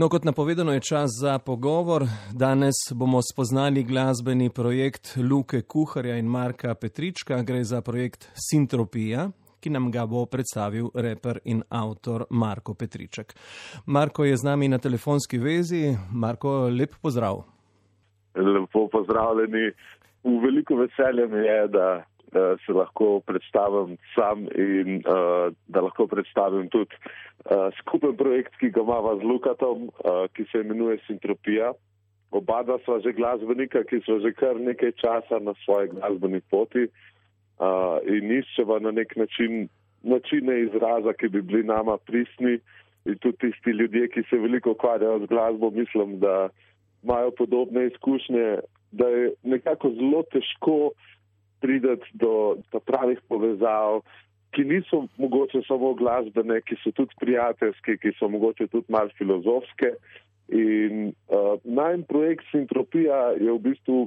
No, kot napovedano je čas za pogovor. Danes bomo spoznali glasbeni projekt Luke Kuharja in Marka Petrička. Gre za projekt Sintropija, ki nam ga bo predstavil reper in avtor Marko Petriček. Marko je z nami na telefonski vezi. Marko, lep pozdrav. Lepo pozdravljeni. V veliko veselje mi je, da se lahko predstavim sam in uh, da lahko predstavim tudi uh, skupen projekt, ki ga imamo z Lukatom, uh, ki se imenuje Sintropija. Oba dva sva že glasbenika, ki sva že kar nekaj časa na svoji glasbeni poti uh, in iščeva na nek način načine izraza, ki bi bili nama pristni in tudi tisti ljudje, ki se veliko ukvarjajo z glasbo, mislim, da imajo podobne izkušnje, da je nekako zelo težko prideti do, do pravih povezav, ki niso mogoče samo glasbene, ki so tudi prijateljske, ki so mogoče tudi mal filozofske. In uh, najmen projekt Sintropija je v bistvu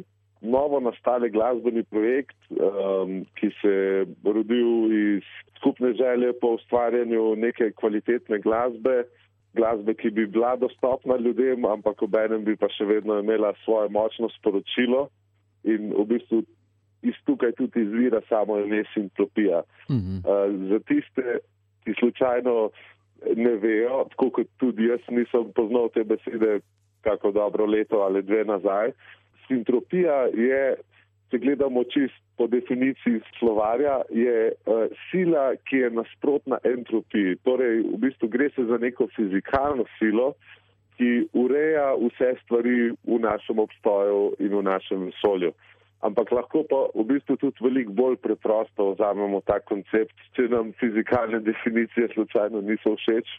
novo nastali glasbeni projekt, um, ki se je rodil iz skupne želje po ustvarjanju neke kvalitetne glasbe, glasbe, ki bi bila dostopna ljudem, ampak ob enem bi pa še vedno imela svoje močno sporočilo. In v bistvu iz tukaj tudi izvira samo ime sintropija. Uh -huh. uh, za tiste, ki slučajno ne vejo, tako kot tudi jaz nisem poznal te besede kako dobro leto ali dve nazaj, sintropija je, če gledamo čist po definiciji slovarja, je uh, sila, ki je nasprotna entropiji. Torej, v bistvu gre se za neko fizikalno silo, ki ureja vse stvari v našem obstoju in v našem vesolju. Uh, ampak lahko pa v bistvu tudi veliko bolj preprosto vzamemo ta koncept, če nam fizikalne definicije slučajno niso všeč.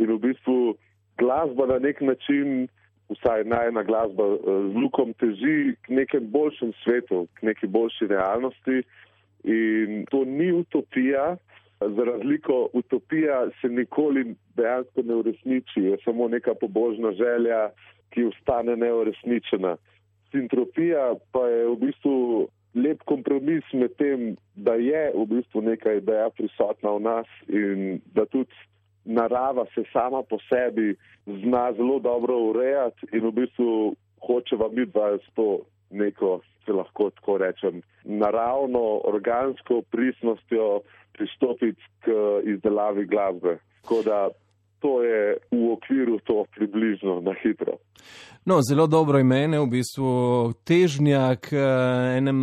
In v bistvu glasba na nek način, vsaj najna glasba eh, z lukom, teži k nekem boljšem svetu, k neki boljši realnosti. In to ni utopija, za razliko utopija se nikoli dejansko ne uresniči, je samo neka pobožna želja, ki ostane neuresničena sintropija pa je v bistvu lep kompromis med tem, da je v bistvu neka ideja prisotna v nas in da tudi narava se sama po sebi zna zelo dobro urejati in v bistvu hoče vam biti s to neko, če lahko tako rečem, naravno, organsko prisnostjo pristopiti k izdelavi glasbe. Tako da to je v okviru to približno na hitro. No, zelo dobro ime, v bistvu težnja k eh, enem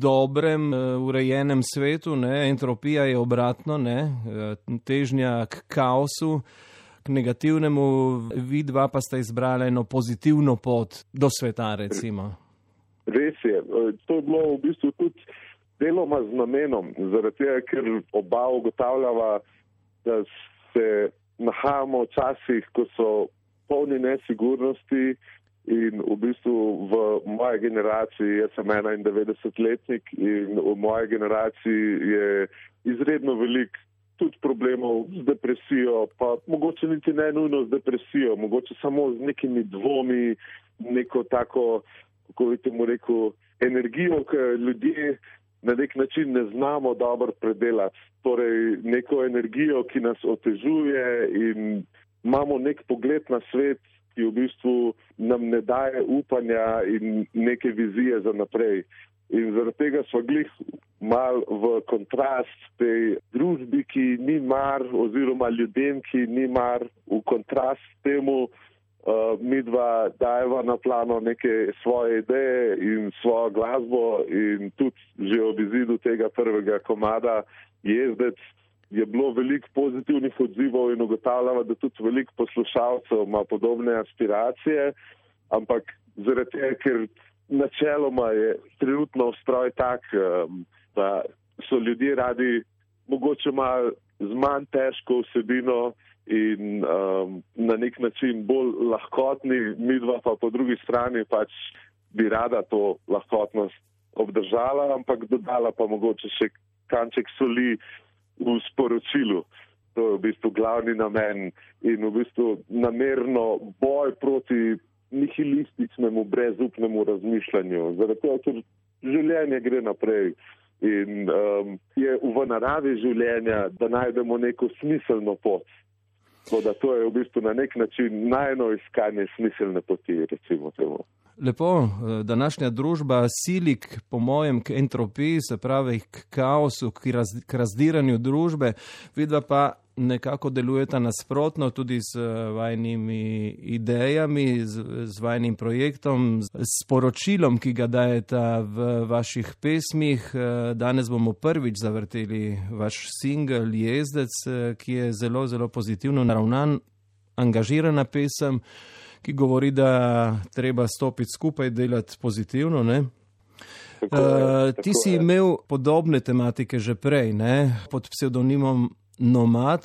dobrem, eh, urejenem svetu, ne? entropija je obratno, ne? Eh, težnja k kaosu, k negativnemu, vidva pa sta izbrala eno pozitivno pot do sveta, recimo. Res je, to je bilo v bistvu tudi deloma z namenom, zaradi tega, ker oba ugotavljava, da se nahajamo v časih, ko so polni nesigurnosti in v bistvu v moji generaciji, jaz sem 91-letnik in v moji generaciji je izredno velik tudi problemov z depresijo, pa mogoče niti ne nujno z depresijo, mogoče samo z nekimi dvomi, neko tako, kako bi temu rekel, energijo, ki ljudje na nek način ne znamo dobro predelati. Torej, neko energijo, ki nas otežuje in imamo nek pogled na svet, ki v bistvu nam ne daje upanja in neke vizije za naprej. In zaradi tega smo glih mal v kontrast tej družbi, ki ni mar, oziroma ljudem, ki ni mar, v kontrast temu, uh, mi dva dajeva na plano neke svoje ideje in svojo glasbo in tudi že ob izidu tega prvega komada jezdec je bilo veliko pozitivnih odzivov in ugotavljamo, da tudi veliko poslušalcev ima podobne aspiracije, ampak zaradi tega, ker načeloma je trenutno ustroj tak, da so ljudje radi mogoče malo z manj težko vsebino in um, na nek način bolj lahkotni, midva pa po drugi strani pač bi rada to lahkotnost obdržala, ampak dodala pa mogoče še kanček soli v sporočilu. To je v bistvu glavni namen in v bistvu namerno boj proti nihilističnemu, brezupnemu razmišljanju. Tega, ker življenje gre naprej in um, je v naravi življenja, da najdemo neko smiselno pot. Tako da to je v bistvu na nek način najno iskanje smiselne poti, recimo temu. Lepo, eh, današnja družba sili, k, po mojem, k entropiji, se pravi k kaosu, k, raz, k razdiranju družbe, vidva pa nekako delujeta nasprotno tudi z eh, vajnimi idejami, z, z vajnim projektom, s poročilom, ki ga dajete v vaših pesmih. Eh, danes bomo prvič zavrteli vaš singel Jezdec, ki je zelo, zelo pozitivno naravnan, angažirana pesem ki govori, da treba stopiti skupaj, delati pozitivno. Ne? Tako je, Uh, ti si imel podobne tematike že prej, ne? pod psevdonimom Nomad.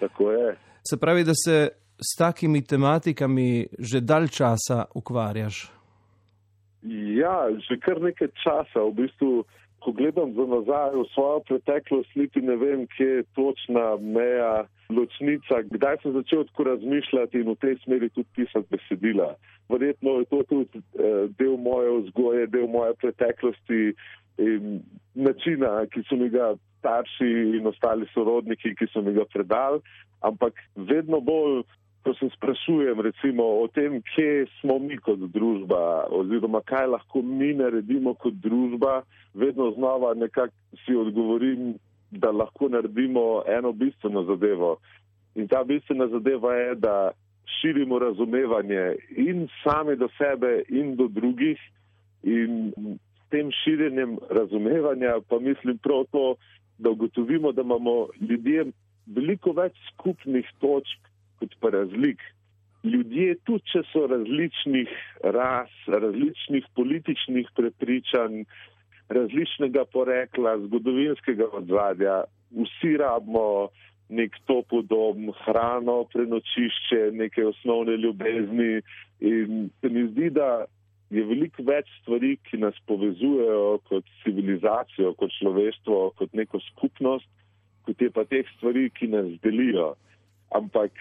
Tako je. Se pravi, da se s takimi tematikami že dalj časa ukvarjaš. Ja, že kar nekaj časa. V bistvu, ko gledam za nazaj v svojo preteklost, niti ne vem, kje je točna meja, ločnica, kdaj sem začel tako razmišljati in v tej smeri tudi pisati besedila. Verjetno je to tudi eh, del moje vzgoje, del moje preteklosti in načina, ki so mi ga starši in ostali sorodniki, ki so mi ga predali, ampak vedno bolj ko se sprašujem recimo o tem, kje smo mi kot družba oziroma kaj lahko mi naredimo kot družba, vedno znova nekako si odgovorim, da lahko naredimo eno bistveno zadevo. In ta bistvena zadeva je, da širimo razumevanje in sami do sebe in do drugih in s tem širjenjem razumevanja pa mislim prav to, da ugotovimo, da imamo ljudje veliko več skupnih točk, kot pa razlik. Ljudje, tudi če so različnih ras, različnih političnih prepričanj, različnega porekla, zgodovinskega odzadja, vsi rabimo nek topel dom, hrano, prenočišče, neke osnovne ljubezni. In se mi zdi, da je veliko več stvari, ki nas povezujejo kot civilizacijo, kot človeštvo, kot neko skupnost, kot je pa teh stvari, ki nas delijo. Ampak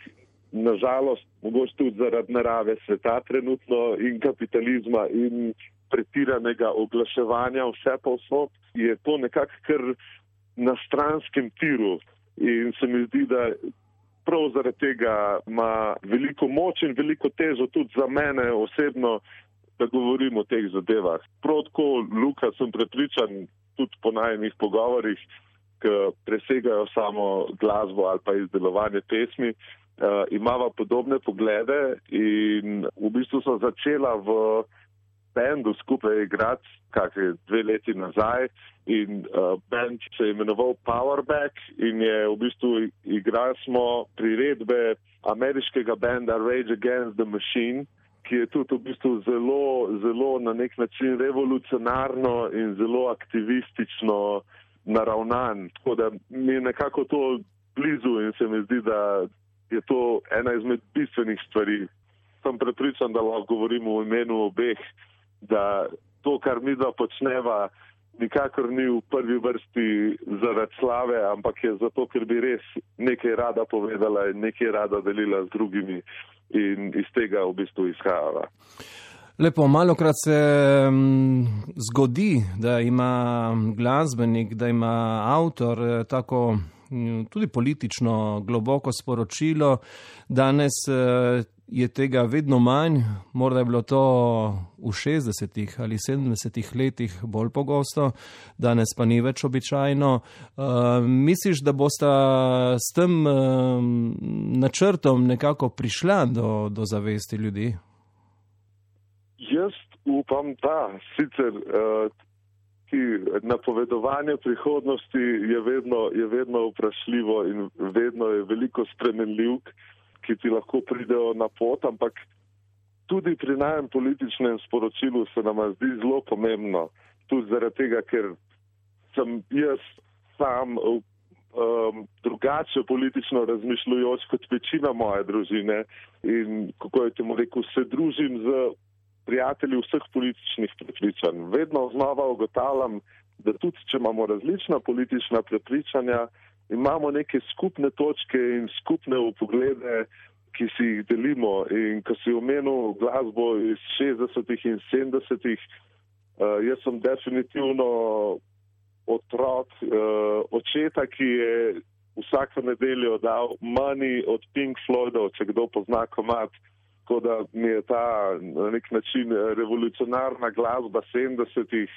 nažalost, mogoče tudi zaradi narave sveta trenutno in kapitalizma in pretiranega oglaševanja vse povsod, je to nekako kar na stranskem tiru in se mi zdi, da prav zaradi tega ima veliko moč in veliko težo tudi za mene osebno, da govorim o teh zadevah. Prav tako, Luka, sem prepričan tudi po najnih pogovorih, ki presegajo samo glasbo ali pa izdelovanje pesmi, uh, imava podobne poglede in v bistvu so začela v bendu skupaj igrati, kakšne dve leti nazaj in uh, bend se je imenoval Powerback in je v bistvu igrali smo priredbe ameriškega benda Rage Against the Machine, ki je tudi v bistvu zelo, zelo na nek način revolucionarno in zelo aktivistično naravnan. Tako da mi je nekako to blizu in se mi zdi, da je to ena izmed bistvenih stvari. Sem prepričan, da lahko govorimo v imenu obeh, da to, kar mi da počneva, nikakor ni v prvi vrsti zaradi slave, ampak je zato, ker bi res nekaj rada povedala in nekaj rada delila z drugimi in iz tega v bistvu izhajala. Lepo, malo krat se m, zgodi, da ima glasbenik, da ima avtor eh, tako tudi politično globoko sporočilo. Danes eh, je tega vedno manj, morda je bilo to v 60-ih ali 70-ih letih bolj pogosto, danes pa ni več običajno. Uh, misliš, da boste s tem uh, načrtom nekako prišla do, do zavesti ljudi? Jaz upam, da sicer. Uh, napovedovanje prihodnosti je vedno, je vedno vprašljivo in vedno je veliko spremenljivk, ki ti lahko pridejo na pot, ampak tudi pri najem političnem sporočilu se nam zdi zelo pomembno, tudi zaradi tega, ker sem jaz sam um, drugače politično razmišljujoč kot večina moje družine in kako je temu rekel, se družim z prijatelji vseh političnih prepričanj. Vedno znova ugotavljam, da tudi če imamo različna politična prepričanja, imamo neke skupne točke in skupne upoglede, ki si jih delimo. In ko si omenil glasbo iz 60-ih in 70-ih, uh, jaz sem definitivno otrok uh, očeta, ki je vsako nedeljo dal Money od Pink Floydov, če kdo pozna komat. Tako da mi je ta na nek način revolucionarna glasba 70-ih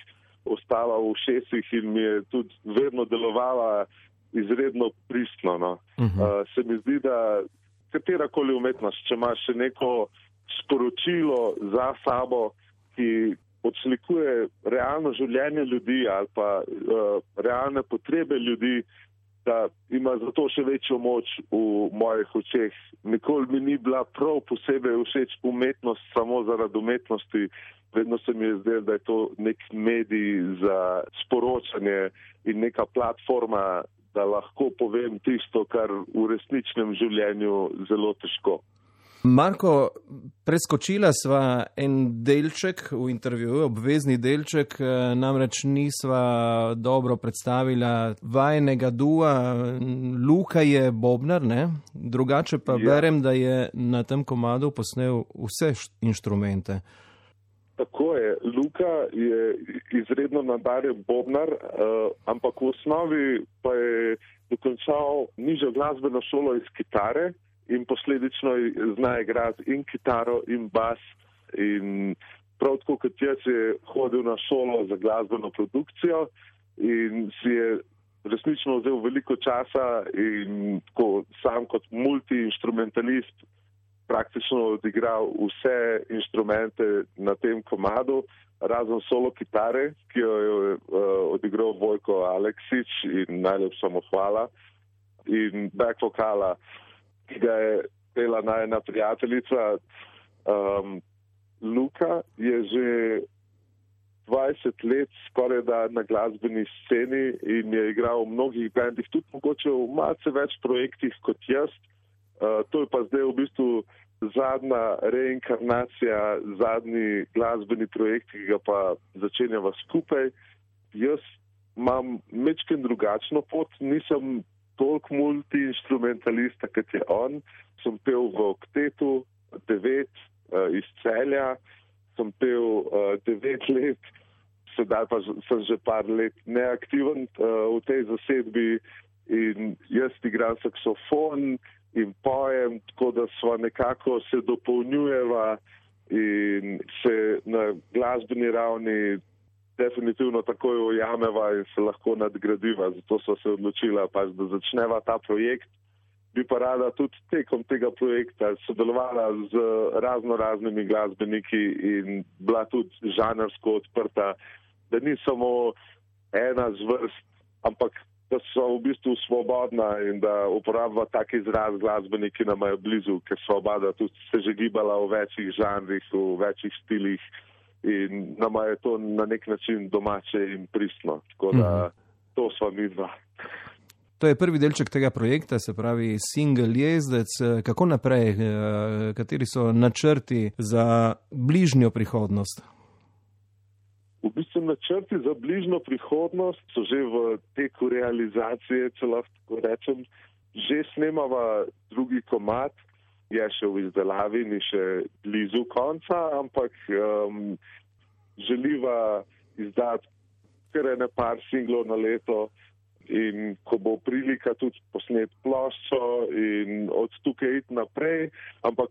ostala v šestih in mi je tudi vedno delovala izredno pristno. No. Uh -huh. uh, se mi zdi, da katerakoli umetnost, če imaš še neko sporočilo za sabo, ki odslikuje realno življenje ljudi ali pa uh, realne potrebe ljudi, da ima zato še večjo moč v mojih očeh. Nikoli mi ni bila prav posebej všeč umetnost samo zaradi umetnosti, vedno se mi je zdelo, da je to nek medij za sporočanje in neka platforma, da lahko povem tisto, kar v resničnem življenju zelo težko. Marko, preskočila sva en delček v intervjuju, obvezni delček, namreč nisva dobro predstavila vajnega dua. Luka je Bobnar, ne? drugače pa ja. berem, da je na tem komadu posnel vse inštrumente. Tako je. Luka je izredno nadarjen bobnar, uh, ampak v osnovi pa je dokončal nižjo glasbeno šolo iz kitare in posledično zna igrati in kitaro in bas. In prav tako kot jaz je hodil na šolo za glasbeno produkcijo in si je resnično vzel veliko časa in tako sam kot multi-instrumentalist praktično odigral vse inštrumente na tem komadu, razen solo kitare, ki jo je uh, odigral Vojko Aleksič in najlepša mu hvala. In back vokala, ki ga je pela najna prijateljica um, Luka, je že 20 let skoraj da na glasbeni sceni in je igral v mnogih bendih, tudi mogoče v malce več projektih kot jaz. Eh, to je pa zdaj v bistvu zadnja reinkarnacija, zadnji glasbeni projekt, ki ga pa začenjava skupaj. Jaz imam mečken drugačno pot, nisem toliko multi-instrumentalista, kot je on. Sem pel v oktetu, devet uh, iz celja, sem pel uh, devet let, sedaj pa sem že par let neaktiven uh, v tej zasedbi in jaz igram saksofon in pojem, tako da smo nekako se dopolnjujeva in se na glasbeni ravni definitivno takoj ujameva in se lahko nadgradiva. Zato smo se odločila, pač, da začneva ta projekt. Bi pa rada tudi tekom tega projekta sodelovala z razno raznimi glasbeniki in bila tudi žanrsko odprta, da ni samo ena zvrst, ampak da so v bistvu svobodna in da uporablja tak izraz glasbeniki, ki nam je blizu, ker so oba tudi se že gibala v večjih žanrih, v večjih stilih in nam je to na nek način domače in pristno. Tako da mhm. to smo mi dva. To je prvi delček tega projekta, se pravi Single Jezdec. Kako naprej, eh, kateri so načrti za bližnjo prihodnost? V bistvu načrti za bližno prihodnost so že v teku realizacije, če lahko rečem. Že snemava drugi komat, je še v izdelavi, ni še blizu konca, ampak um, želiva izdati kar ene par singlov na leto in ko bo prilika tudi posnet ploščo in od tukaj iti naprej, ampak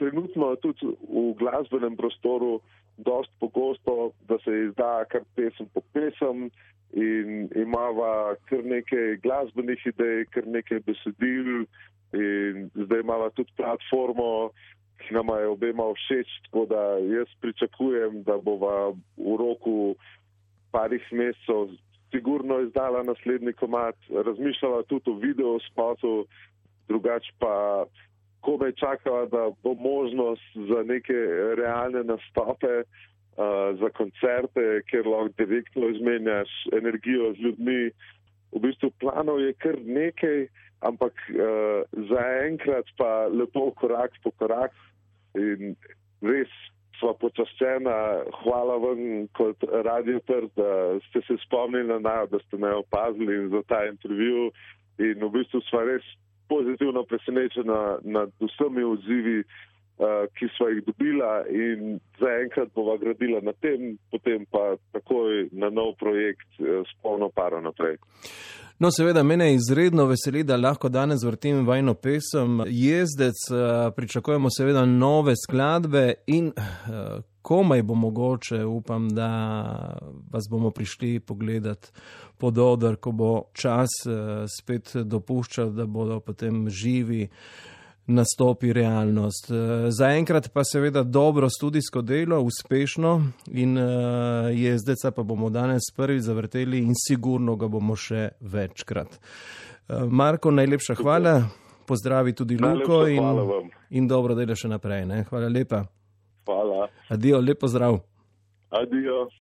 trenutno tudi v glasbenem prostoru dost pogosto, da se izda kar pesem po pesem in imava kar nekaj glasbenih idej, kar nekaj besedil in zdaj imava tudi platformo, ki nama je obema všeč, tako da jaz pričakujem, da bova v roku parih mesecev sigurno izdala naslednji komat, razmišljala tudi o video spotu, drugač pa ko me čakala, da bo možnost za neke realne nastope, uh, za koncerte, kjer lahko direktno izmenjaš energijo z ljudmi. V bistvu planov je kar nekaj, ampak uh, zaenkrat pa lepo korak po korak in res sva počaščena. Hvala vam kot radio trd, da ste se spomnili na nas, da ste me opazili za ta intervju in v bistvu sva res pozitivno presenečena nad vsemi odzivi, uh, ki smo jih dobila in zaenkrat bova gradila na tem, potem pa takoj na nov projekt uh, s polno paro naprej. No, seveda, mene izredno veseli, da lahko danes vrtim vajno pesem. Jezdec, eh, pričakujemo seveda nove skladbe in komaj bo mogoče, upam, da vas bomo prišli pogledat pod odr, ko bo čas eh, spet dopuščal, da bodo potem živi nastopi realnost. Zaenkrat pa seveda dobro studijsko delo, uspešno in jezdeca pa bomo danes prvi zavrteli in sigurno ga bomo še večkrat. Marko, najlepša hvala, pozdravi tudi Luko in, in dobro delo še naprej. Ne? Hvala lepa. Hvala. Adijo, lepo zdrav. Adijo.